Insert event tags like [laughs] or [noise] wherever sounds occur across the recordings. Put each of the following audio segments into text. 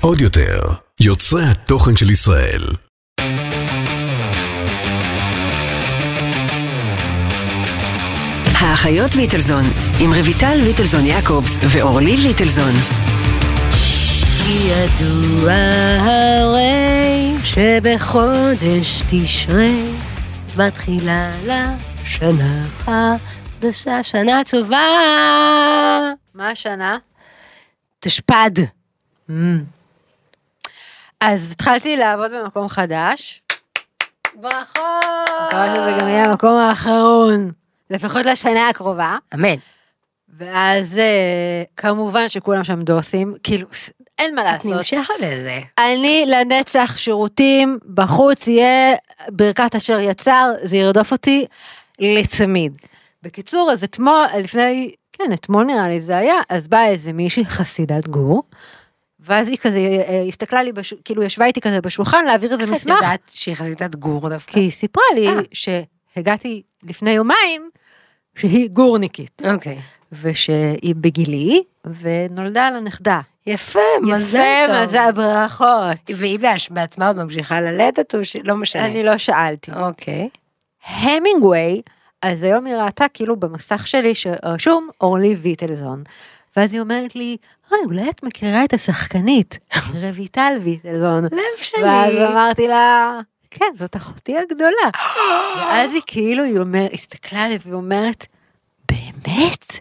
עוד יותר, יוצרי התוכן של ישראל. האחיות ליטלזון, עם רויטל ליטלזון יעקובס ואורלי ליטלזון. ידוע הרי שבחודש תשרי מתחילה לשנה חדשה, שנה טובה. מה השנה? תשפ"ד. אז התחלתי לעבוד במקום חדש. ברכות. מקווה שזה גם יהיה המקום האחרון, לפחות לשנה הקרובה. אמן. ואז אה, כמובן שכולם שם דוסים, כאילו, אין מה את לעשות. נמשכת לזה. אני לנצח שירותים, בחוץ יהיה ברכת אשר יצר, זה ירדוף אותי לצמיד. בקיצור, אז אתמול, לפני, כן, אתמול נראה לי זה היה, אז באה איזה מישהי חסידת גור, ואז היא כזה אה, הסתכלה לי, בש... כאילו ישבה איתי כזה בשולחן להעביר איזה איך את מסמך, יודעת שהיא חזיתת גור דווקא? כי היא סיפרה לי אה. שהגעתי לפני יומיים, שהיא גורניקית, אוקיי. ושהיא בגילי, ונולדה לה נכדה. יפה, מזל יפה, טוב. מזל ברכות. והיא בעצמה עוד ממשיכה ללדת או שלא משנה? אני לא שאלתי. אוקיי. המינגווי, אז היום היא ראתה כאילו במסך שלי שרשום אורלי ויטלזון. ואז היא אומרת לי, אוי, אולי את מכירה את השחקנית, רויטל ויטלזון. לב שלי. ואז אמרתי לה, כן, זאת אחותי הגדולה. ואז היא כאילו, היא אומרת, הסתכלה עליי והיא אומרת, באמת?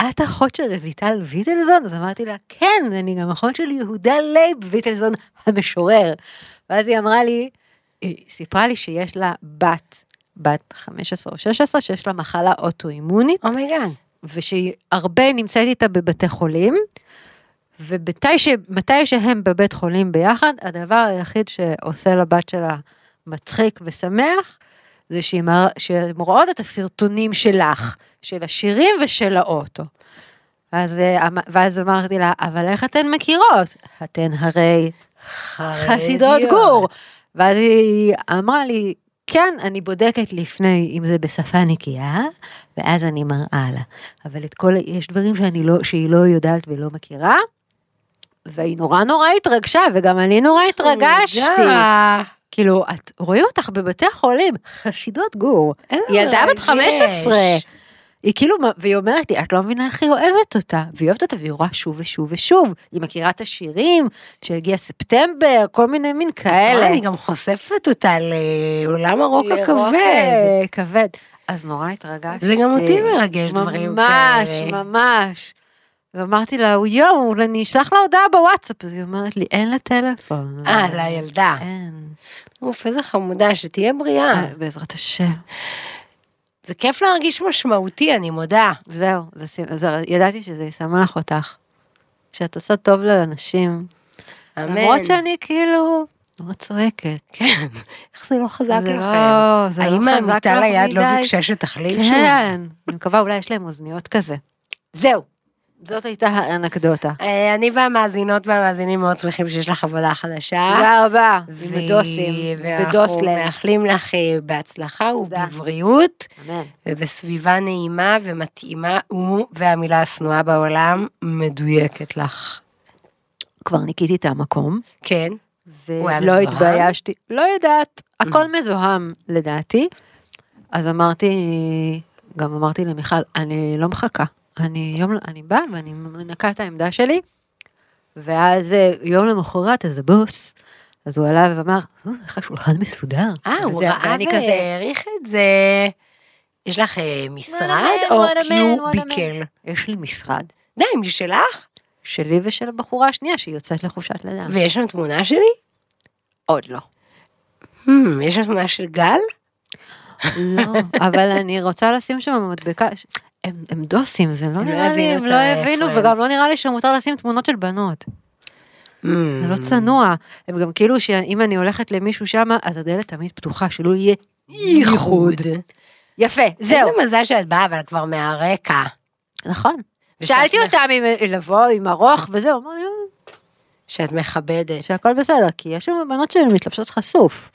את אחות של רויטל ויטלזון? אז אמרתי לה, כן, אני גם אחות של יהודה לייב ויטלזון המשורר. ואז היא אמרה לי, היא סיפרה לי שיש לה בת, בת 15 או 16, שיש לה מחלה אוטואימונית, אומייגן. ושהיא הרבה נמצאת איתה בבתי חולים, ומתי ש... שהם בבית חולים ביחד, הדבר היחיד שעושה לבת שלה מצחיק ושמח, זה מר... שהן רואות את הסרטונים שלך, של השירים ושל האוטו. ואז, אה, אמ- ואז אמרתי לה, אבל איך אתן מכירות? אתן הרי חסידות גור. ואז היא אמרה לי, כן, אני בודקת לפני אם זה בשפה נקייה, ואז אני מראה לה. אבל את כל, יש דברים שאני לא, שהיא לא יודעת ולא מכירה, והיא נורא נורא התרגשה, וגם אני נורא התרגשתי. כאילו, את, רואים אותך בבתי חולים, חסידות גור. ילדה בת מרגש. 15. היא כאילו, והיא אומרת לי, את לא מבינה איך היא אוהבת אותה. והיא אוהבת אותה והיא רואה שוב ושוב ושוב. היא מכירה את השירים, כשהגיע ספטמבר, כל מיני מין כאלה. אני גם חושפת אותה לעולם הרוק הכבד. אה, כבד. אז נורא התרגשתי. זה גם אותי מרגש דברים ממש, כאלה. ממש. ואמרתי לה, יואו, אני אשלח לה הודעה בוואטסאפ. אז היא אומרת לי, אין לה טלפון. אה, לילדה. אין. אוף, איזה חמודה, שתהיה בריאה. אה, בעזרת השם. זה כיף להרגיש משמעותי, אני מודה. זהו, זה, זה, ידעתי שזה ישמח אותך. שאת עושה טוב לאנשים. אמן. למרות שאני כאילו נורא צועקת. כן, איך זה לא חזק זה לכם? לא, זה לא האם חזק לך ליד לא מדי? ביקשה שתחליף שוב? כן, אני מקווה אולי יש להם אוזניות כזה. זהו, זאת הייתה האנקדוטה. אה, אני והמאזינות והמאזינים מאוד שמחים שיש לך עבודה חדשה. תודה רבה, ו- בדוסים, ואנחנו. מאחלים לך אה, בהצלחה. ובבריאות, אמן. ובסביבה נעימה ומתאימה, והמילה השנואה בעולם מדויקת לך. כבר ניקיתי את המקום, כן. ולא? התביישתי, לא יודעת, הכל מזוהם לדעתי. אז אמרתי, גם אמרתי למיכל, אני לא מחכה, אני יום, אני באה ואני מנקה את העמדה שלי, ואז אה, יום למחרת איזה בוס, אז הוא עלה ואמר, "אה, איך השולחן מסודר. אה, הוא ראה והעריך את זה. יש לך אה, משרד או כי הוא ביקל? יש לי משרד, די, זה שלך? שלי ושל הבחורה השנייה שהיא יוצאת לחופשת לידה. ויש שם תמונה שלי? עוד לא. Hmm, יש שם תמונה של גל? לא, אבל אני רוצה לשים שם מדבקה, הם, הם דוסים, זה לא לא נראה לי, הם לא הבינו. וגם לא נראה לי שמותר לשים תמונות של בנות. Hmm. זה לא צנוע. הם גם כאילו שאם אני הולכת למישהו שמה, אז הדלת תמיד פתוחה, שלא יהיה ייחוד. יפה, זהו. איזה מזל שאת באה, אבל כבר מהרקע. נכון. שאלתי מח- אותם אם לבוא עם ארוך וזהו, "אה, שאת מכבדת. שהכל בסדר, כי יש שם בנות שמתלבשות חשוף.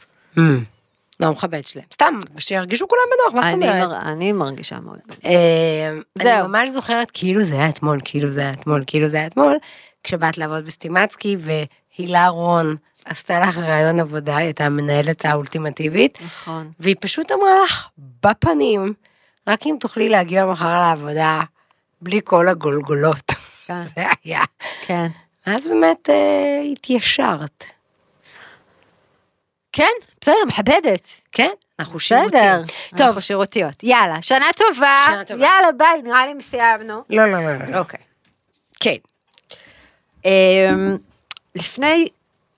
לא מכבד שלהם. סתם, שירגישו כולם בנוח, מה זאת אומרת? מר- אני מרגישה מאוד. אה, אני. ממש זוכרת כאילו זה היה אתמול, כאילו זה היה אתמול, כאילו זה היה אתמול, כשבאת לעבוד בסטימצקי והילה רון עשתה לך רעיון עבודה, היא הייתה המנהלת האולטימטיבית, נכון. והיא פשוט אמרה לך בפנים, רק אם תוכלי להגיע מחר לעבודה בלי כל הגולגולות. כן. [laughs] זה היה. כן. אז באמת אה, התיישרת. כן, בסדר, מכבדת. כן, אנחנו בסדר. שירותים. טוב, אנחנו שירותיות. יאללה, שנה טובה. שנה טובה. יאללה, ביי, נראה לי סיימנו. לא, לא, לא, לא. אוקיי. כן. אמ, לפני,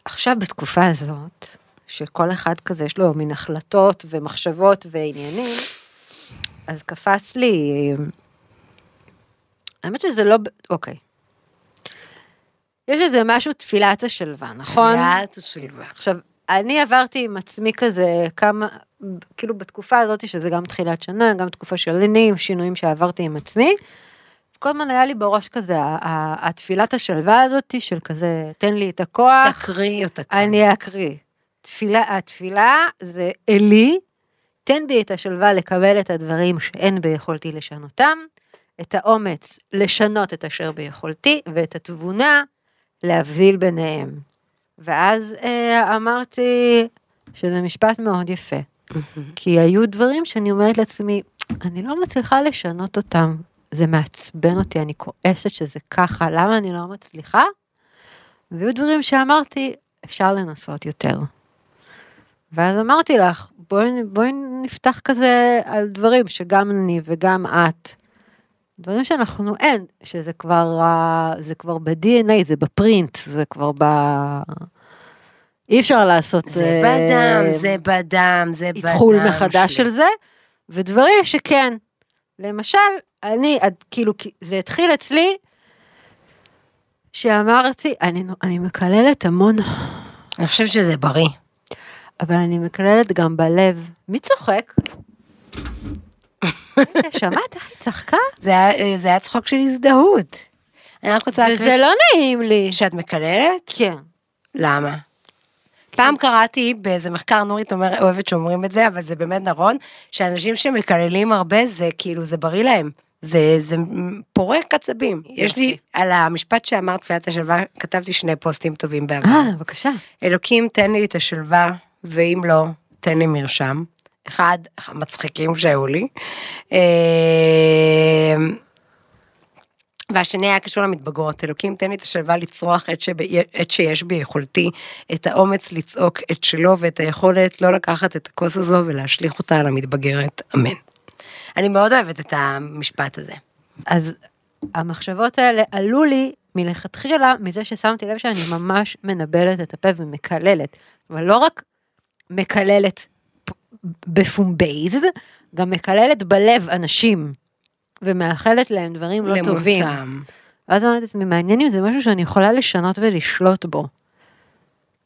עכשיו בתקופה הזאת, שכל אחד כזה יש לו מין החלטות ומחשבות ועניינים, אז קפץ לי, אמ, האמת שזה לא, ב- אוקיי. יש איזה משהו תפילת השלווה, נכון? תפילת השלווה. עכשיו, אני עברתי עם עצמי כזה כמה, כאילו בתקופה הזאת, שזה גם תחילת שנה, גם תקופה של עם שינויים שעברתי עם עצמי, כל הזמן היה לי בראש כזה, התפילת השלווה הזאת, של כזה, תן לי את הכוח, תקריא אותה כאן. אני אקריא. תפילה, התפילה זה אלי, תן בי את השלווה לקבל את הדברים שאין ביכולתי לשנותם, את האומץ לשנות את אשר ביכולתי, ואת התבונה להבדיל ביניהם. ואז אה, אמרתי שזה משפט מאוד יפה, כי היו דברים שאני אומרת לעצמי, אני לא מצליחה לשנות אותם, זה מעצבן אותי, אני כועסת שזה ככה, למה אני לא מצליחה? והיו דברים שאמרתי, אפשר לנסות יותר. ואז אמרתי לך, בואי, בואי נפתח כזה על דברים שגם אני וגם את, דברים שאנחנו אין, שזה כבר, זה כבר ב-DNA, זה בפרינט, זה כבר ב... אי אפשר לעשות... זה אה, בדם, זה בדם, זה בדם. אתחול מחדש שלי. של זה, ודברים שכן. למשל, אני, כאילו, זה התחיל אצלי, שאמרתי, אני, אני מקללת המון, אני חושבת שזה בריא. אבל אני מקללת גם בלב. מי צוחק? שמעת איך היא צחקה? זה היה, זה היה צחוק של הזדהות. אני רק רוצה וזה לא נעים לי. שאת מקללת? כן. למה? פעם קראתי באיזה מחקר, נורית אומר, אוהבת שאומרים את זה, אבל זה באמת נכון, שאנשים שמקללים הרבה זה כאילו, זה בריא להם. זה, זה פורק עצבים. יש לי, על המשפט שאמרת, תפילת השלווה, כתבתי שני פוסטים טובים בעבר. אה, בבקשה. אלוקים, תן לי את השלווה, ואם לא, תן לי מרשם. אחד, המצחיקים שהיו לי. אה, והשני היה קשור למתבגרות, אלוקים תן לי את השלווה לצרוח את, שב, את שיש ביכולתי, את האומץ לצעוק את שלא ואת היכולת לא לקחת את הכוס הזו ולהשליך אותה על המתבגרת, אמן. אני מאוד אוהבת את המשפט הזה. אז המחשבות האלה עלו לי מלכתחילה מזה ששמתי לב שאני ממש מנבלת את הפה ומקללת. אבל לא רק מקללת בפומבייז, גם מקללת בלב אנשים, ומאחלת להם דברים לא טובים. למותם. ואז אמרתי לעצמי, מעניין אם זה משהו שאני יכולה לשנות ולשלוט בו.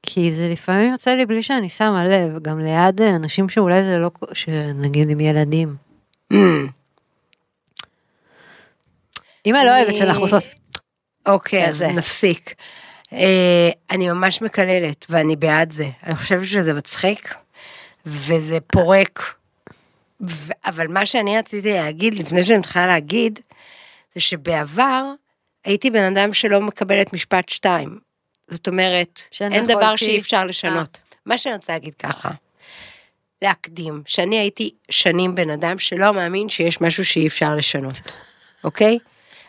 כי זה לפעמים יוצא לי בלי שאני שמה לב, גם ליד אנשים שאולי זה לא, שנגיד עם ילדים. אמא לא אוהבת שאנחנו עושות, אוקיי, אז. נפסיק. אה, אני ממש מקללת, ואני בעד זה. אני חושבת שזה מצחיק, וזה פורק. ו- אבל מה שאני רציתי להגיד, לפני שאני מתחילה להגיד, זה שבעבר הייתי בן אדם שלא מקבל את משפט שתיים. זאת אומרת, אין דבר יכולתי- שאי אפשר לשנות. מה שאני רוצה להגיד ככה, להקדים, שאני הייתי שנים בן אדם שלא מאמין שיש משהו שאי אפשר לשנות, אוקיי?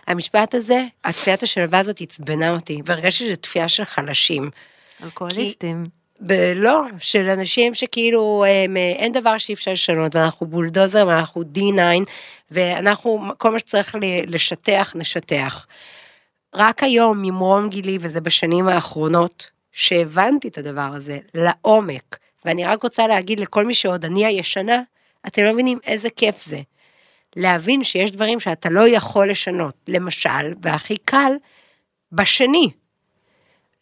המשפט הזה, התפיית השלווה הזאת עצבנה אותי, והרגשתי שזו תפייה של חלשים. אלכוהוליסטים. ב- לא, של אנשים שכאילו הם, אה, אין דבר שאי אפשר לשנות, ואנחנו בולדוזר ואנחנו D9, ואנחנו, כל מה שצריך לשטח, נשטח. רק היום, ממרום גילי, וזה בשנים האחרונות, שהבנתי את הדבר הזה לעומק, ואני רק רוצה להגיד לכל מי שעוד אני הישנה, אתם לא מבינים איזה כיף זה. להבין שיש דברים שאתה לא יכול לשנות, למשל, והכי קל, בשני.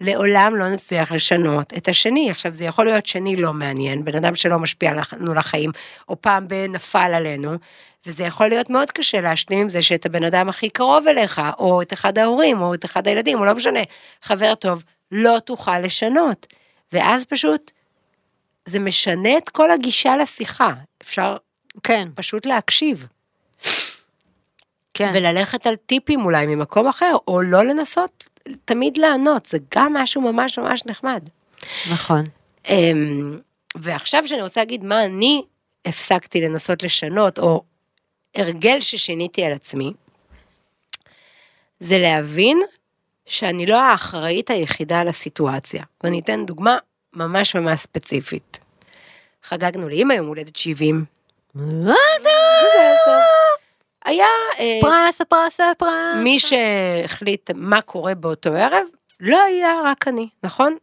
לעולם לא נצליח לשנות את השני. עכשיו, זה יכול להיות שני לא מעניין, בן אדם שלא משפיע לנו לחיים, או פעם בנפל עלינו, וזה יכול להיות מאוד קשה להשלים עם זה שאת הבן אדם הכי קרוב אליך, או את אחד ההורים, או את אחד הילדים, או לא משנה, חבר טוב, לא תוכל לשנות. ואז פשוט, זה משנה את כל הגישה לשיחה. אפשר כן, פשוט להקשיב. כן. וללכת על טיפים אולי ממקום אחר, או לא לנסות תמיד לענות, זה גם משהו ממש ממש נחמד. נכון. אמ, ועכשיו שאני רוצה להגיד מה אני הפסקתי לנסות לשנות, או הרגל ששיניתי על עצמי, זה להבין שאני לא האחראית היחידה על הסיטואציה. ואני אתן דוגמה ממש ממש ספציפית. חגגנו לאמא יום הולדת 70. היה אה, פרס, הפרס, הפרס. מי שהחליט מה קורה באותו ערב, לא היה רק אני, נכון?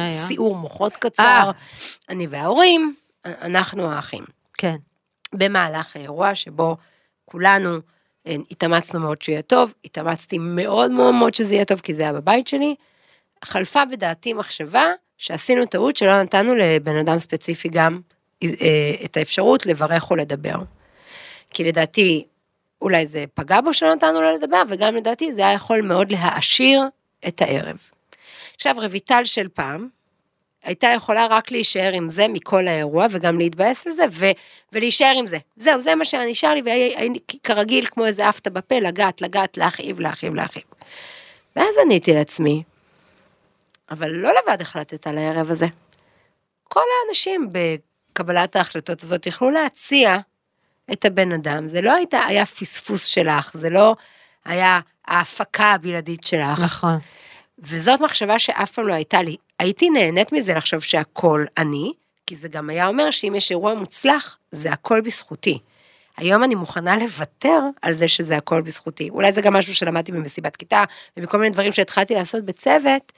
היה? סיעור מוחות קצר, אה. אני וההורים, אנחנו האחים. כן. במהלך האירוע שבו כולנו אה, התאמצנו מאוד שיהיה טוב, התאמצתי מאוד מאוד מאוד שזה יהיה טוב כי זה היה בבית שלי, חלפה בדעתי מחשבה שעשינו טעות שלא נתנו לבן אדם ספציפי גם אה, את האפשרות לברך או לדבר. כי לדעתי אולי זה פגע בו שלא נתנו לו לדבר וגם לדעתי זה היה יכול מאוד להעשיר את הערב. עכשיו רויטל של פעם, הייתה יכולה רק להישאר עם זה מכל האירוע וגם להתבאס על זה ו- ולהישאר עם זה. זהו, זה מה שהיה נשאר לי והייתי כרגיל כמו איזה עפתה בפה, לגעת, לגעת, להכאיב, להכאיב, להכאיב. ואז עניתי לעצמי, אבל לא לבד החלטת על הערב הזה. כל האנשים בקבלת ההחלטות הזאת יכלו להציע את הבן אדם, זה לא הייתה, היה פספוס שלך, זה לא היה ההפקה הבלעדית שלך. נכון. וזאת מחשבה שאף פעם לא הייתה לי. הייתי נהנית מזה לחשוב שהכל אני, כי זה גם היה אומר שאם יש אירוע מוצלח, זה הכל בזכותי. היום אני מוכנה לוותר על זה שזה הכל בזכותי. אולי זה גם משהו שלמדתי במסיבת כיתה, ובכל מיני דברים שהתחלתי לעשות בצוות,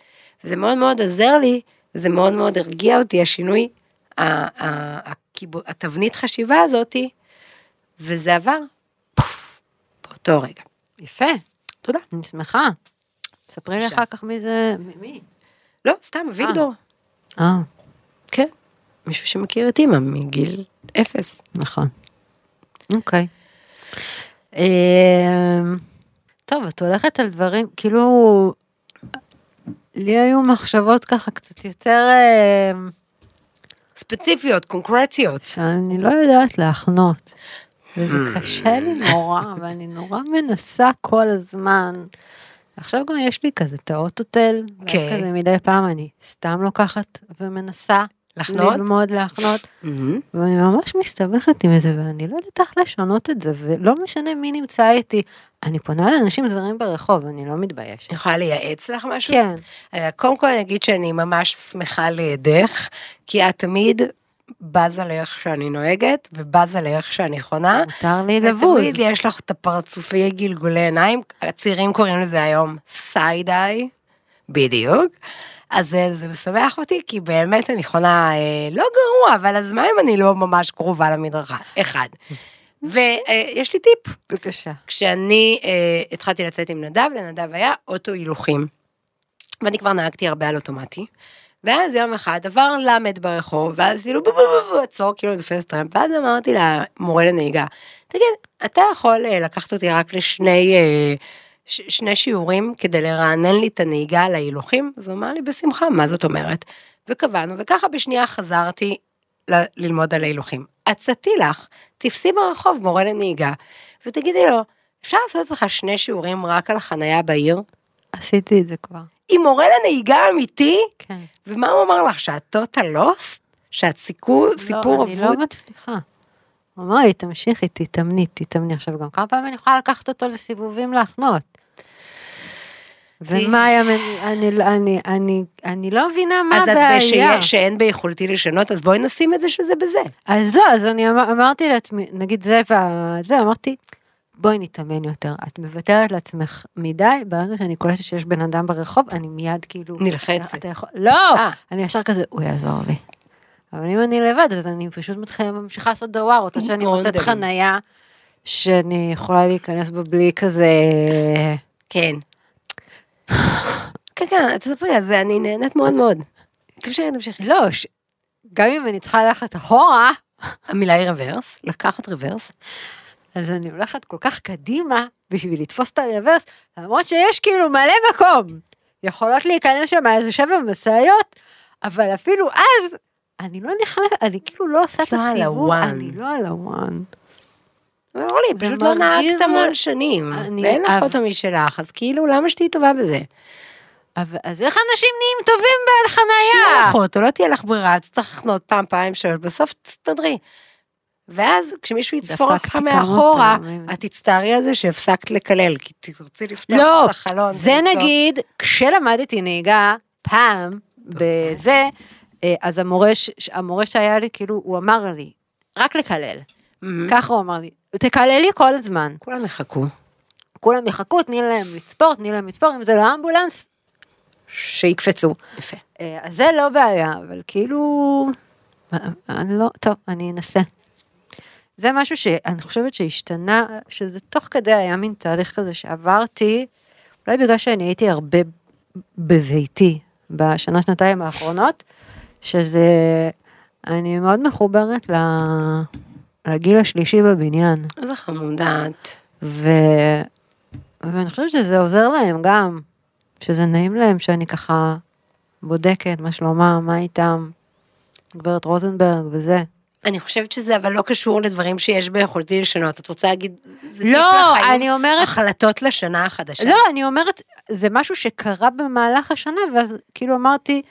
וזה מאוד מאוד עזר לי, וזה מאוד מאוד הרגיע אותי, השינוי, התבנית חשיבה הזאתי, וזה עבר, פוף, באותו רגע. יפה. תודה. אני שמחה. ספרי לי. אחר כך מי זה... מי? לא, סתם, אביגדור. אה, כן. מישהו שמכיר את אימא מגיל אפס. נכון. אוקיי. אמ, טוב, את הולכת על דברים, כאילו, לי היו מחשבות ככה קצת יותר, אמ, ספציפיות, קונקרטיות. שאני לא יודעת להחנות. וזה קשה לי נורא, ואני נורא מנסה כל הזמן. עכשיו גם יש לי כזה את האוטוטל, ואז כן. כזה מדי פעם אני סתם לוקחת ומנסה לחנות? ללמוד להחנות. מהמם. ואני ממש מסתבכת עם זה, ואני לא יודעת איך לשנות את זה, ולא משנה מי נמצא איתי, אני פונה לאנשים זרים ברחוב, אני לא מתביישת. אני יכולה לייעץ לך משהו? כן, אה, קודם כל אני אגיד שאני ממש שמחה לידך, כי את תמיד בזה לאיך שאני נוהגת, ובזה לאיך שאני חונה. מותר לי לבוז. ותמיד יש לך את הפרצופי גלגולי עיניים, הצעירים קוראים לזה היום סייד-איי, בדיוק. אז אה, זה משמח אותי, כי באמת אני חונה אה, לא גרוע, אבל אז מה אם אני לא ממש קרובה למדרכה? אחד. ויש לי טיפ, בבקשה. כשאני אה, התחלתי לצאת עם נדב, לנדב היה אוטו הילוכים. ואני כבר נהגתי הרבה על אוטומטי. ואז יום אחד עבר למד ברחוב, ואז כאילו בו בו בו בו עצור, כאילו תופס טרמפ, ואז אמרתי למורה לנהיגה, תגיד, אתה יכול אה, לקחת אותי רק לשני אה, ש- שני שיעורים כדי לרענן לי את הנהיגה על ההילוכים? אז הוא אמר לי, בשמחה, מה זאת אומרת? וקבענו, וככה בשנייה חזרתי ל- ללמוד על ההילוכים. עצתי לך, תפסי ברחוב מורה לנהיגה, ותגידי לו, אפשר לעשות אצלך שני שיעורים רק על חנייה בעיר? עשיתי את זה כבר. עם מורה לנהיגה אמיתי? כן. ומה הוא אמר לך, שאת טוטל לוסט? שאת סיפור, סיפור לא, אני אבוד? לא מצליחה. הוא אמר לי, תמשיכי, תתאמני, תתאמני. עכשיו גם כמה פעמים אני יכולה לקחת אותו לסיבובים להחנות. ומה היה, אני, אני, אני, אני לא מבינה מה אז את הבעיה. בשי- שאין ביכולתי לשנות, אז בואי נשים את זה שזה בזה. אז לא, אז אני אמר, אמרתי לעצמי, נגיד זה וזה, אמרתי, בואי נתאמן יותר. את מוותרת לעצמך מדי, ברגע שאני קולטת שיש בן אדם ברחוב, אני מיד כאילו... נלחצת. אתה יכול, לא, אה. אני ישר כזה, הוא יעזור לי. אבל אם אני לבד, אז אני פשוט מתחילה, ממשיכה לעשות דווארות, עד שאני מוצאת. חנייה, שאני יכולה להיכנס בה בלי כזה... כן. כן, כן, תספרי, אז אני נהנית מאוד מאוד. תמשיכי, תמשיכי. לא, ש... גם אם אני צריכה ללכת אחורה, המילה היא רוורס, לקחת רוורס. אז אני הולכת כל כך קדימה בשביל לתפוס את הרוורס, למרות שיש כאילו מלא מקום. יכולות להיכנס שם איזה שבע משאיות, אבל אפילו אז אני לא נכנסת, אני כאילו לא עושה את על הסיבוב. אני לא על הוואן. אורלי, פשוט לא נהגת המון שנים, ואין לך אותו משלך, אז כאילו, למה שתהיי טובה בזה? אז איך אנשים נהיים טובים שיהיה בחנייה? לך אותו, לא תהיה לך ברירה, תצטרך לחנות פעם, פעם, שלוש, בסוף תסתדרי. ואז כשמישהו יצפור כמה מאחורה. את תצטערי על זה שהפסקת לקלל, כי תרצי לפתוח לא, את החלון. זה ולמצוא- נגיד, כשלמדתי נהיגה, פעם, בזה, אה, אז המורה, המורה שהיה לי, כאילו, הוא אמר לי, רק לקלל. מהמם. ככה הוא אמר לי, תקלל לי כל הזמן. כולם יחכו. כולם יחכו, תני להם לצפור, תני להם לצפור, אם זה לא אמבולנס, שיקפצו. יפה. אה, אז זה לא בעיה, אבל כאילו, אה, אני לא, טוב, אני אנסה. זה משהו שאני חושבת שהשתנה, שזה תוך כדי היה מין תהליך כזה שעברתי, אולי בגלל שאני הייתי הרבה בביתי בשנה, שנתיים האחרונות, שזה, אני מאוד מחוברת ל- לגיל השלישי בבניין. איזה חמודת. ו... ואני חושבת שזה עוזר להם גם, שזה נעים להם שאני ככה בודקת מה שלומם, מה איתם, גברת רוזנברג וזה. אני חושבת שזה אבל לא קשור לדברים שיש ביכולתי לשנות. את רוצה להגיד, זה טיפ לא, לחיים, אני אומרת, החלטות לשנה החדשה. לא, אני אומרת, זה משהו שקרה במהלך השנה, ואז כאילו אמרתי,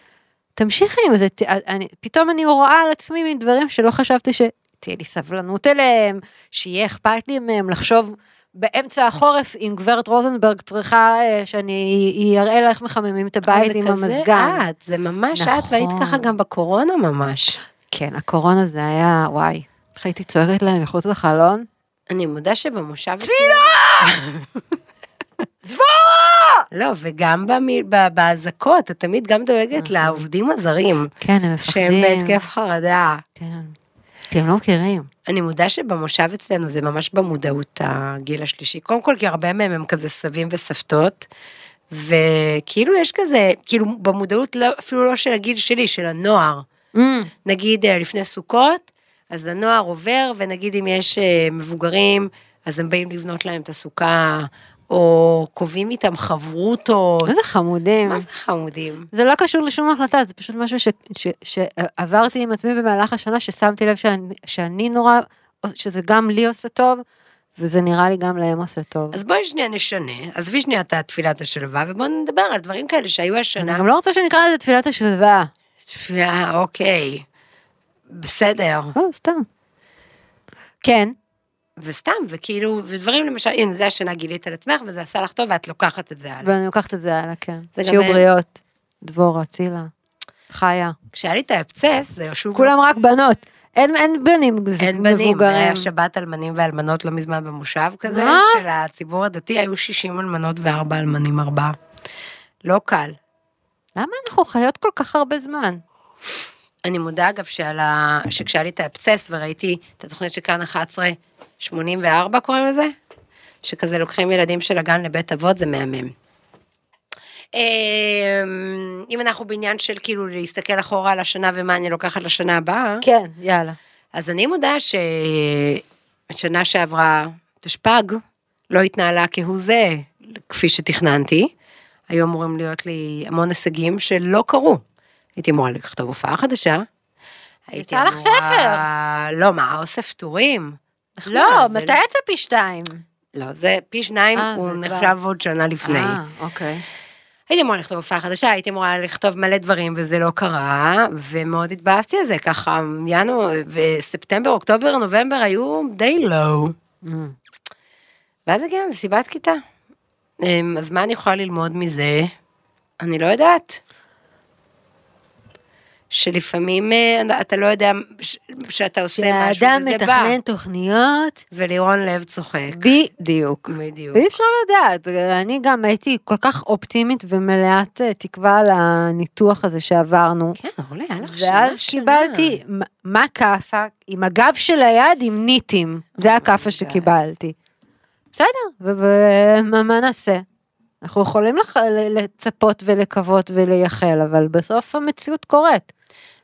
תמשיכי עם זה, ת- אני, פתאום אני רואה על עצמי מין דברים שלא חשבתי שתהיה לי סבלנות אליהם, שיהיה אכפת לי מהם, לחשוב באמצע החורף אם גברת רוזנברג צריכה אה, שאני אראה לה איך מחממים את הבית עם כזה המזגן. את, זה ממש את, נכון. והיית ככה גם בקורונה ממש. כן, הקורונה זה היה, וואי, איך הייתי צועקת להם מחוץ לחלון? אני מודה שבמושב... צילה! [laughs] דבורה! לא, וגם באזעקות, את תמיד גם דואגת לעובדים הזרים, כן, הם שהם מפחדים. בהתקף חרדה. כן, כי הם לא מכירים. אני מודה שבמושב אצלנו זה ממש במודעות הגיל השלישי. קודם כל, כי הרבה מהם הם כזה סבים וסבתות, וכאילו יש כזה, כאילו במודעות לא, אפילו לא של הגיל שלי, של הנוער. Mm, נגיד אה, לפני סוכות, אז הנוער עובר, ונגיד אם יש אה, מבוגרים, אז הם באים לבנות להם את הסוכה, או קובעים איתם חברותות. איזה חמודים. מה זה חמודים? זה לא קשור לשום החלטה, זה פשוט משהו ש, ש, שעברתי עם עצמי במהלך השנה, ששמתי לב שאני, שאני נורא, שזה גם לי עושה טוב, וזה נראה לי גם להם עושה טוב. אז בואי שנייה נשנה, עזבי שנייה את תפילת השלווה, ובואי נדבר על דברים כאלה שהיו השנה. אני גם לא רוצה שנקרא לזה תפילת השלווה. אוקיי, בסדר. לא, סתם. כן, וסתם, וכאילו, ודברים למשל, הנה, זה השנה גילית על עצמך, וזה עשה לך טוב, ואת לוקחת את זה הלאה. ואני לוקחת את זה הלאה, כן. שיהיו אין- בריאות. דבורה, צילה, חיה. כשהיה לי את האבצס, זה שוב... כולם רק בנות. אין, אין בנים אין בנים, מבוגרים. היה שבת אלמנים ואלמנות לא מזמן במושב כזה, מה? של הציבור הדתי, היו 60 אלמנות וארבע אלמנים ארבעה. לא קל. למה אנחנו חיות כל כך הרבה זמן? אני מודה אגב ה... שכשהיה לי את האבסס וראיתי את התוכנית של כאן 11, 84 קוראים לזה? שכזה לוקחים ילדים של הגן לבית אבות, זה מהמם. אמ, אם אנחנו בעניין של כאילו להסתכל אחורה על השנה ומה אני לוקחת לשנה הבאה, כן, יאללה. אז אני מודה שהשנה שעברה, תשפ"ג, לא התנהלה כהוא זה, כפי שתכננתי. היו אמורים להיות לי המון הישגים שלא קרו. הייתי אמורה לכתוב הופעה חדשה. הייתי יצא לך אמורה- לא, מה, אוסף טורים? נחמד, לא, מתי יצא פי שתיים? לא, זה פי שניים, אה, הוא נחשב עוד שנה לפני. אה, אוקיי. הייתי אמורה לכתוב הופעה חדשה, הייתי אמורה לכתוב מלא דברים וזה לא קרה, ומאוד התבאסתי על זה, ככה ינואר, וספטמבר, אוקטובר, נובמבר היו די לואו. Mm. ואז הגיעה מסיבת כיתה. אמ, אז מה אני יכולה ללמוד מזה? אני לא יודעת. שלפעמים אה, אתה לא יודע ש- שאתה עושה משהו וזה בא. מתכנן תוכניות, ולירון לב צוחק. בדיוק. בדיוק. ואי אפשר לדעת, אני גם הייתי כל כך אופטימית ומלאת אה, תקווה על הניתוח הזה שעברנו. כן, אורלי, היה לך שנה ואז שנה. קיבלתי, מה- כאפה? עם הגב של היד עם ניטים. זה הכאפה God. שקיבלתי. בסדר, ומה מה נעשה? אנחנו יכולים לח- לצפות ולקוות ולייחל, אבל בסוף המציאות קורית.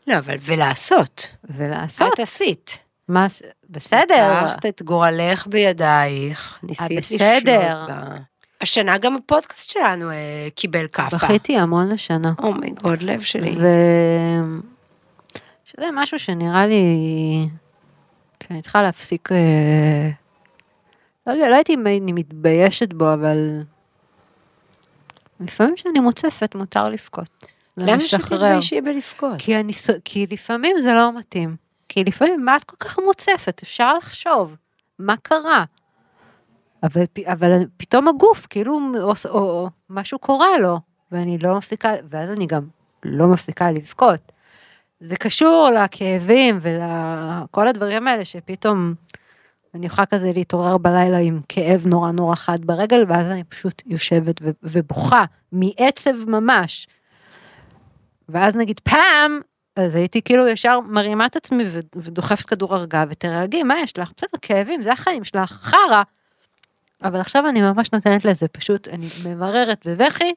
לא, אבל ולעשות. ולעשות, את עשית. מה, בסדר. לקחת את גורלך בידייך, ניסית לשלוט בסדר. בה. השנה גם הפודקאסט שלנו אה, קיבל כאפה. בכיתי המון השנה. אומייגוד, לב שלי. ו... שזה משהו שנראה לי, שאני צריכה להפסיק, אה, לא, לא הייתי אני מתביישת בו, אבל לפעמים כשאני מוצפת מותר לבכות. זה למה משחרר. שתתביישי בלבכות? כי, אני, כי לפעמים זה לא מתאים. כי לפעמים, מה את כל כך מוצפת? אפשר לחשוב, מה קרה? אבל, אבל פתאום הגוף, כאילו, או, או, או משהו קורה לו, ואני לא מפסיקה, ואז אני גם לא מפסיקה לבכות. זה קשור לכאבים ולכל הדברים האלה שפתאום אני יכולה כזה להתעורר בלילה עם כאב נורא נורא חד ברגל, ואז אני פשוט יושבת ובוכה, מעצב ממש. ואז נגיד פעם, אז הייתי כאילו ישר מרימה את עצמי ודוחפת כדור הרגעה ותרגי, מה יש לך? בסדר, כאבים, זה החיים שלך, חרא. אבל עכשיו אני ממש נותנת לזה, פשוט אני ממררת בבכי,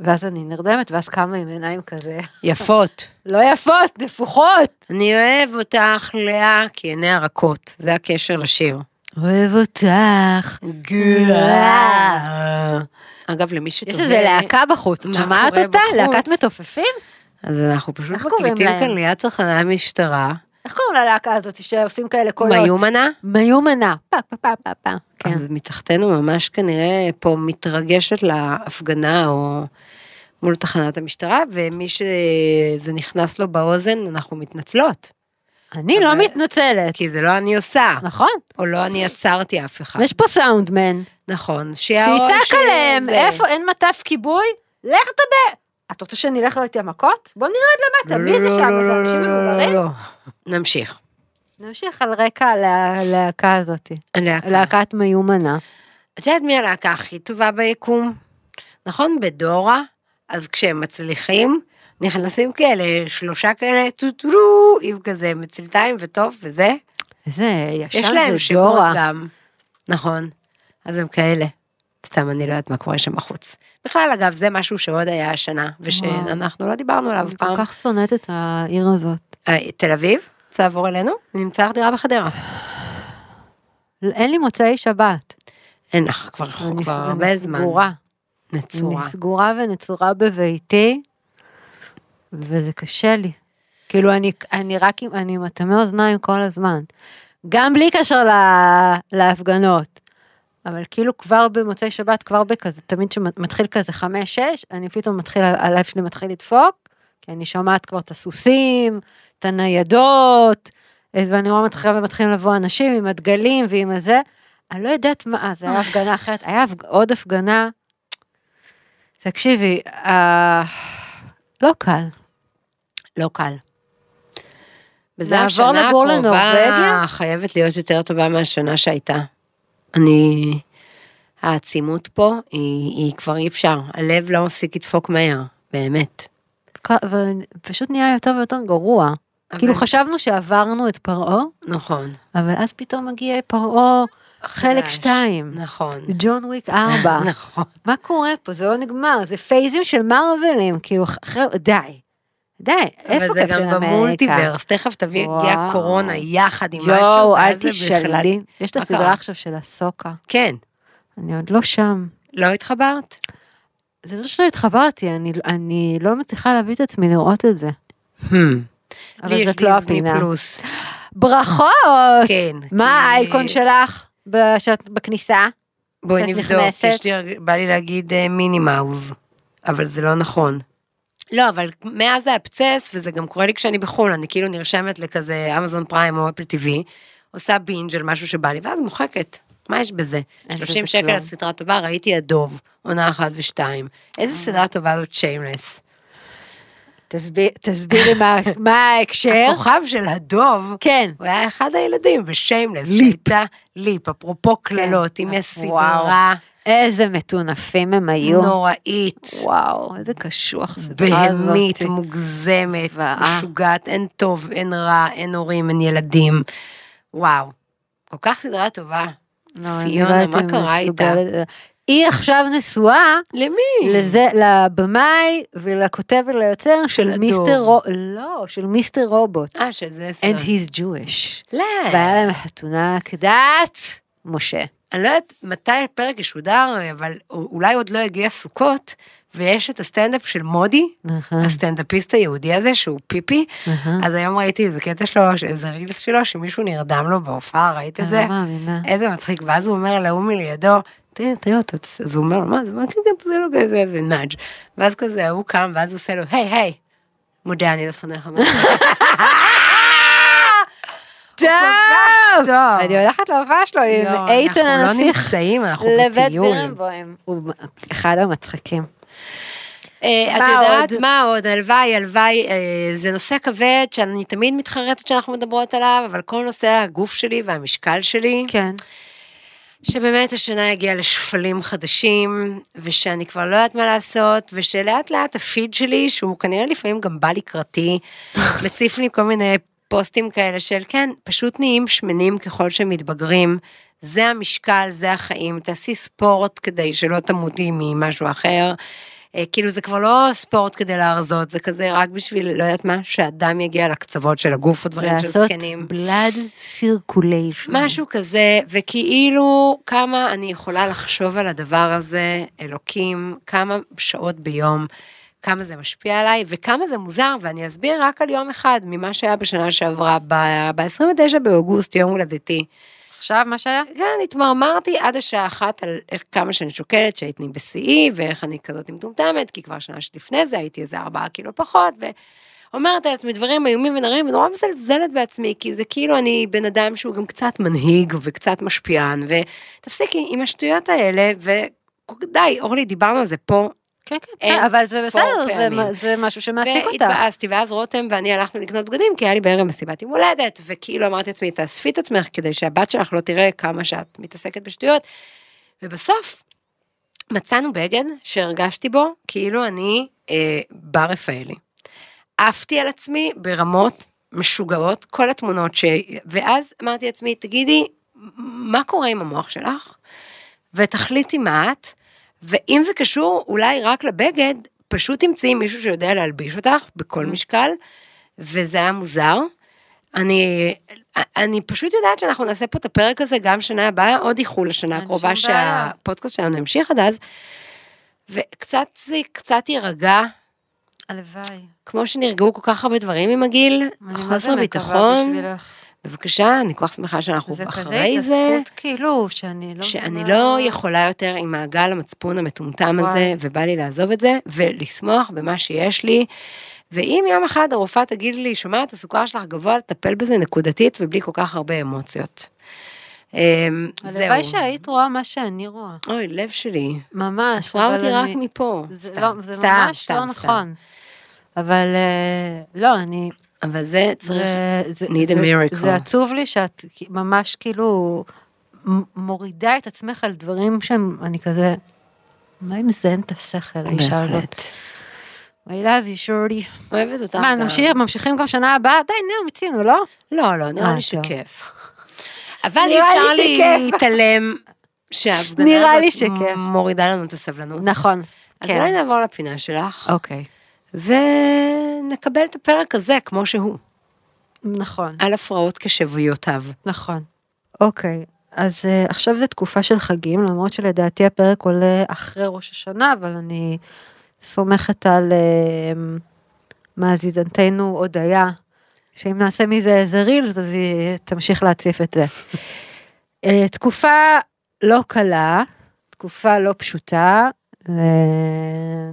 ואז אני נרדמת, ואז קמה עם עיניים כזה, יפות. [laughs] לא יפות, נפוחות. אני אוהב אותך, לאה, כי עיניה רכות. זה הקשר לשיר. אוהב אותך. אגב, למי שתובע... יש איזה להקה בחוץ, את שומעת אותה? להקת מתופפים? אז אנחנו פשוט מקליטים? כאן ליד צרכני המשטרה. איך קוראים ללהקה הזאת שעושים כאלה קולות? מיומנה? מיומנה. פה פה פה פה פה. כן. אז מתחתנו ממש כנראה פה מתרגשת להפגנה או מול תחנת המשטרה, ומי שזה נכנס לו באוזן, אנחנו מתנצלות. אני לא אבל- מתנצלת. כי זה לא אני עושה, נכון. או לא אני עצרתי אף אחד. יש פה סאונדמן. נכון, שיצעק עליהם, שזה- איפה אין מטף כיבוי? לך תדבר. את רוצה שאני אלך איתי המכות? בוא נרד למטה, מי זה שם? זה אנשים מבוגרים? לא. נמשיך. נמשיך על רקע הלה- הלהקה הזאת. הלהקה. להקת מיומנה. את יודעת מי הלהקה הכי טובה ביקום? נכון, בדורה, אז כשהם מצליחים, נכנסים כאלה, שלושה כאלה, טוטרו, עם כזה מצלתיים וטוב וזה. איזה ישן יש להם זה שמות דורה. גם. נכון. אז הם כאלה. סתם, אני לא יודעת מה קורה שם בחוץ. בכלל, אגב, זה משהו שעוד היה השנה, ושאנחנו לא דיברנו עליו אני פעם. כל כך שונאת את העיר הזאת. אה, תל אביב? רוצה לעבור אלינו? אני נמצא לך דירה בחדרה. אין לי מוצאי שבת. אין לך כבר אני כבר אני הרבה זמן. סגורה. נצורה. אני סגורה ונצורה בביתי, וזה קשה לי. כאילו, אני, אני רק עם, אני אטמי אוזניים כל הזמן. גם בלי קשר לה, להפגנות. אבל כאילו כבר במוצאי שבת, כבר בכזה, תמיד שמתחיל כזה חמש, שש, אני פתאום מתחיל, הלב שלי מתחיל לדפוק, כי אני שומעת כבר את הסוסים, את הניידות, ואני רואה מתחילה ומתחילים לבוא אנשים עם הדגלים ועם הזה. אני לא יודעת מה, אה, זה היה הפגנה אחרת, היה עוד הפגנה. תקשיבי, אה, לא קל. לא קל. וזה השנה לגור הקרובה לנורבגיה? חייבת להיות יותר טובה מהשנה שהייתה. אני... העצימות פה היא, היא כבר אי אפשר, הלב לא מפסיק לדפוק מהר, באמת. ופשוט נהיה יותר ויותר גרוע. אבל- כאילו חשבנו שעברנו את פרעה, נכון. אבל אז פתאום מגיע פרעה חלק. שתיים. נכון. ג'ון וויק 4. [laughs] נכון. מה קורה פה? זה לא נגמר, זה פייזים של מרווילים, כאילו, אחרי, די. די, איפה אבל זה גם אמריקה? במולטיברס, תכף תביא, הגיע. קורונה יחד עם משהו, יואו, אל תשאלי. יש את הסדרה? עכשיו של הסוקה. כן. אני עוד לא שם. לא התחברת? זה לא שלא התחברתי, אני, אני לא מצליחה להביא את עצמי לראות את זה. Hmm. אבל זאת לא הפינה. פלוס. ברכות! כן, מה האייקון שלך בכניסה? בואי נבדוק, בא לי להגיד אה, מיני מאוז, אבל זה לא נכון. לא, אבל מאז זה אבצס, וזה גם קורה לי כשאני בחו"ל, אני כאילו נרשמת לכזה אמזון פריים או אפל טיווי, עושה בינג' על משהו שבא לי, ואז מוחקת. מה יש בזה? אין 30 בזה שקל. על סדרה טובה, ראיתי הדוב, עונה אחת ושתיים. איזה סדרה טובה זאת שיימלס. תסביר, תסבירי מה, [laughs] מה ההקשר. הכוכב של הדוב, כן. הוא היה אחד הילדים בשיימלס, ליפ. שהייתה ליפ, אפרופו קללות, אם יש סדרה איזה מטונפים הם היו. נוראית. וואו, איזה קשוח הסדרה הזאת. בהמית, מוגזמת, זוועה. משוגעת, אין טוב, אין רע, אין הורים, אין ילדים. וואו, כל כך סדרה טובה. לא, פיונה, מה קרה איתה? היא עכשיו נשואה למי? לזה, לבמאי ולכותב וליוצר של. מיסטר רו... לא, של מיסטר רובוט. אה, שזה And סדרה. he's Jewish. לא. והיה להם חתונה כדת משה. אני לא יודעת מתי הפרק ישודר, אבל אולי עוד לא הגיע סוכות, ויש את הסטנדאפ של מודי, נכון. הסטנדאפיסט היהודי הזה שהוא פיפי, אהה. אז היום ראיתי איזה קטע שלו, איזה רילס שלו, שמישהו נרדם לו בהופעה, ראית את זה? לא. איזה מצחיק, ואז הוא אומר להוא מלידו, תראה, תראה אותו, תעשה", אז הוא אומר מה זה, מה תעשה לו כזה, איזה נאג', ואז כזה, הוא קם, ואז הוא עושה לו, היי, היי, מודה אני לפניך. [laughs] טוב! אני הולכת להופעה שלו עם לא, איתן אנחנו לא הנסיך נמצאים, אנחנו לבית בטיול. בירנבוים. הוא אחד המצחיקים. אה, את יודעת? מה עוד, הלוואי, הלוואי, אה, זה נושא כבד שאני תמיד מתחרטת שאנחנו מדברות עליו, אבל כל נושא הגוף שלי והמשקל שלי, כן. שבאמת השנה הגיעה לשפלים חדשים, ושאני כבר לא יודעת מה לעשות, ושלאט לאט הפיד שלי, שהוא כנראה לפעמים גם בא לקראתי, [laughs] מציף לי כל מיני פוסטים כאלה של כן, פשוט נהיים שמנים ככל שהם מתבגרים, זה המשקל, זה החיים, תעשי ספורט כדי שלא תמותי ממשהו אחר. אה, כאילו זה כבר לא ספורט כדי להרזות, זה כזה רק בשביל, לא יודעת מה, שהדם יגיע לקצוות של הגוף או דברים של לעשות זקנים. בלאד סירקוליישן. משהו כזה, וכאילו כמה אני יכולה לחשוב על הדבר הזה, אלוקים, כמה שעות ביום, כמה זה משפיע עליי, וכמה זה מוזר, ואני אסביר רק על יום אחד ממה שהיה בשנה שעברה, ב-29 באוגוסט, יום הולדתי. עכשיו מה שהיה? כן, התמרמרתי עד השעה אחת על כמה שאני שוקלת, שהייתי בשיאי, ואיך אני כזאת מטומטמת, כי כבר שנה שלפני זה הייתי איזה ארבעה קילו פחות, ואומרת על עצמי דברים איומים ונוראים, ונורא מזלזלת בעצמי, כי זה כאילו אני בן אדם שהוא גם קצת מנהיג וקצת משפיען, ותפסיקי עם השטויות האלה, ודי, אורלי, דיברנו על זה פה. כן, כן, בסדר, אבל זה בסדר, זה זה משהו שמעסיק אותך. והתבאסתי, ואז רותם ואני הלכנו לקנות בגדים, כי היה לי בערב מסיבת יום הולדת, וכאילו אמרתי לעצמי, תאספי את עצמך כדי שהבת שלך לא תראה כמה שאת מתעסקת בשטויות. ובסוף, מצאנו בגד שהרגשתי בו כאילו אני אה, בר רפאלי. עפתי על עצמי ברמות משוגעות, כל התמונות ש... ואז אמרתי לעצמי, תגידי, מה קורה עם המוח שלך? ותחליטי מה את, ואם זה קשור אולי רק לבגד, פשוט תמצאי מישהו שיודע להלביש אותך בכל משקל, וזה היה מוזר. אני, אני פשוט יודעת שאנחנו נעשה פה את הפרק הזה גם שנה הבאה, עוד איחול לשנה הקרובה. שהפודקאסט שלנו ימשיך עד אז, וקצת זה קצת יירגע, הלוואי. כמו שנרגעו כל כך הרבה דברים עם הגיל, אני מה זה חוסר מקווה ביטחון, בשבילך. בבקשה, אני כל כך שמחה שאנחנו זה כזה אחרי זה. התעסקות כאילו, שאני לא שאני לא יכולה יותר עם מעגל המצפון המטומטם הזה, וואי. ובא לי לעזוב את זה, ולשמוח במה שיש לי. ואם יום אחד הרופאה תגיד לי, שומעת, הסוכר שלך גבוה, לטפל בזה נקודתית ובלי כל כך הרבה אמוציות. אמ, זהו. הלוואי שהיית רואה מה שאני רואה. אוי, לב שלי. ממש. את רואה אותי רק מפה. זה סתם, לא- זה סתם, ממש סתם, לא סתם. נכון. אבל אה, לא, אני... אבל זה צריך... זה- זה- need a זה- miracle. זה עצוב לי שאת ממש כאילו מורידה את עצמך על דברים שהם, אני כזה, מה אם מזיין את השכל, האישה הזאת? I love you, shorty. אוהבת אותך. מה. נמשיך, ממשיכים גם שנה הבאה? די, נו, מיצינו, לא? לא, לא, נראה אה, לי. שכיף. אבל אי אפשר. להתעלם [laughs] שההפגנה נראה לי הזאת שכיף. מורידה לנו את הסבלנות. נכון. אז אולי נעבור לפינה שלך, אוקיי. ונקבל את הפרק הזה כמו שהוא, נכון. על הפרעות כשבויותיו. נכון. אוקיי, אז uh, עכשיו זו תקופה של חגים, למרות שלדעתי הפרק עולה אחרי ראש השנה, אבל אני סומכת על uh, מאזינתנו הודיה, שאם נעשה מזה איזה רילס, אז היא תמשיך להציף את זה. uh, [laughs] תקופה לא קלה, תקופה לא פשוטה, uh,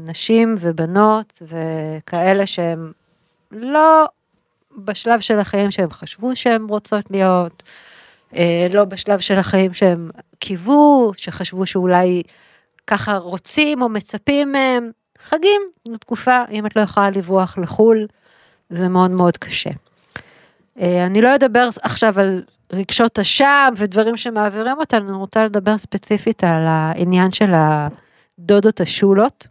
נשים ובנות וכאלה שהם לא בשלב של החיים שהם חשבו שהם רוצות להיות, אה, לא בשלב של החיים שהם קיוו, שחשבו שאולי ככה רוצים או מצפים מהם. חגים זו תקופה, אם את לא יכולה לברוח לחו"ל, זה מאוד מאוד קשה. אה, אני לא אדבר עכשיו על רגשות אשם ודברים שמעבירים אותנו, אני רוצה לדבר ספציפית על העניין של הדודות השולות,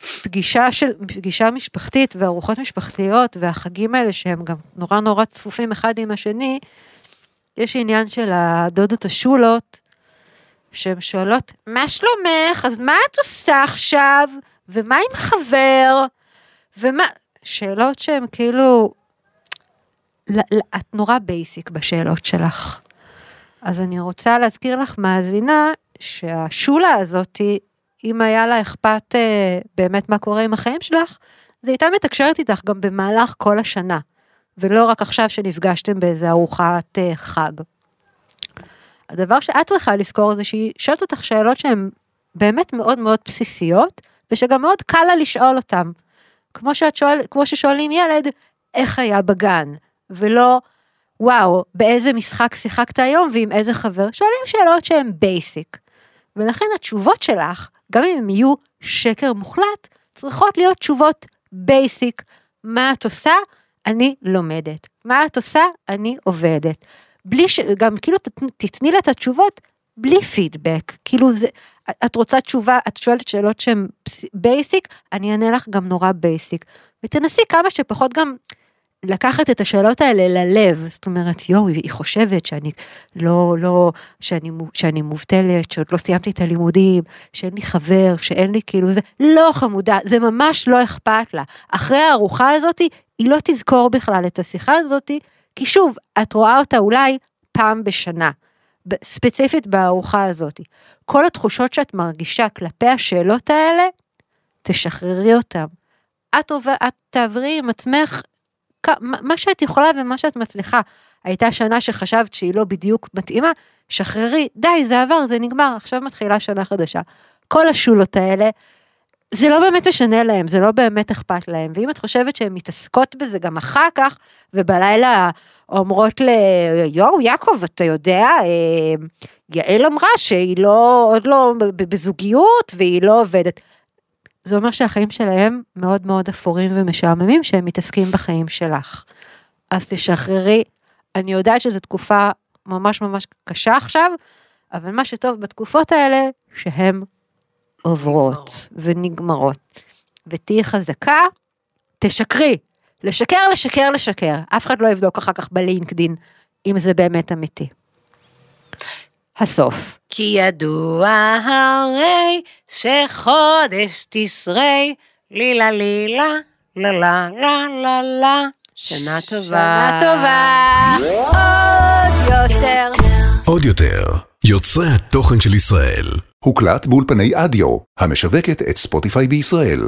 שפגישה של, פגישה משפחתית וארוחות משפחתיות והחגים האלה שהם גם נורא נורא צפופים אחד עם השני, יש עניין של הדודות השולות, שהן שואלות, מה שלומך? אז מה את עושה עכשיו? ומה עם חבר? ומה... שאלות שהן כאילו... את נורא בייסיק בשאלות שלך. אז אני רוצה להזכיר לך, מאזינה, שהשולה הזאתי, אם היה לה אכפת אה, באמת מה קורה עם החיים שלך, אז היא הייתה מתקשרת איתך גם במהלך כל השנה, ולא רק עכשיו שנפגשתם באיזה ארוחת אה, חג. הדבר שאת צריכה לזכור זה שהיא שואלת אותך שאלות שהן באמת מאוד מאוד בסיסיות, ושגם מאוד קל לה לשאול אותן. כמו, שואל, כמו ששואלים ילד, איך היה בגן, ולא, וואו, באיזה משחק שיחקת היום ועם איזה חבר, שואלים שאלות שהן basic. ולכן התשובות שלך, גם אם הן יהיו שקר מוחלט, צריכות להיות תשובות basic. מה את עושה? אני לומדת. מה את עושה? אני עובדת. בלי ש... גם כאילו תתני לה את התשובות בלי פידבק. כאילו זה, את רוצה תשובה, את שואלת שאלות שהן basic, אני אענה לך גם נורא basic. ותנסי כמה שפחות גם לקחת את השאלות האלה ללב, זאת אומרת, יואו, היא חושבת שאני לא, לא, שאני, שאני מובטלת, שעוד לא סיימתי את הלימודים, שאין לי חבר, שאין לי כאילו זה, לא חמודה, זה ממש לא אכפת לה. אחרי הארוחה הזאת, היא לא תזכור בכלל את השיחה הזאת, כי שוב, את רואה אותה אולי פעם בשנה, ספציפית בארוחה הזאת. כל התחושות שאת מרגישה כלפי השאלות האלה, תשחררי אותן. את, עובר, את תעברי עם עצמך מה שאת יכולה ומה שאת מצליחה. הייתה שנה שחשבת שהיא לא בדיוק מתאימה, שחררי, די, זה עבר, זה נגמר, עכשיו מתחילה שנה חדשה. כל השולות האלה, זה לא באמת משנה להם, זה לא באמת אכפת להם. ואם את חושבת שהן מתעסקות בזה גם אחר כך, ובלילה אומרות ליואו, יעקב, אתה יודע, אה, יעל אמרה שהיא לא, עוד לא בזוגיות והיא לא עובדת. זה אומר שהחיים שלהם מאוד מאוד אפורים ומשעממים שהם מתעסקים בחיים שלך. אז תשחררי, אני יודעת שזו תקופה ממש ממש קשה עכשיו, אבל מה שטוב בתקופות האלה, שהן עוברות ונגמרות. ותהיי חזקה, תשקרי. לשקר, לשקר, לשקר. אף אחד לא יבדוק אחר כך בלינקדין אם זה באמת אמיתי. הסוף. כי ידוע הרי שחודש תשרי, לילה לילה, לה לה לה לה לה. שנה טובה. שנה טובה. עוד יותר. עוד יותר, יוצרי התוכן של ישראל. הוקלט באולפני אדיו, המשווקת את ספוטיפיי בישראל.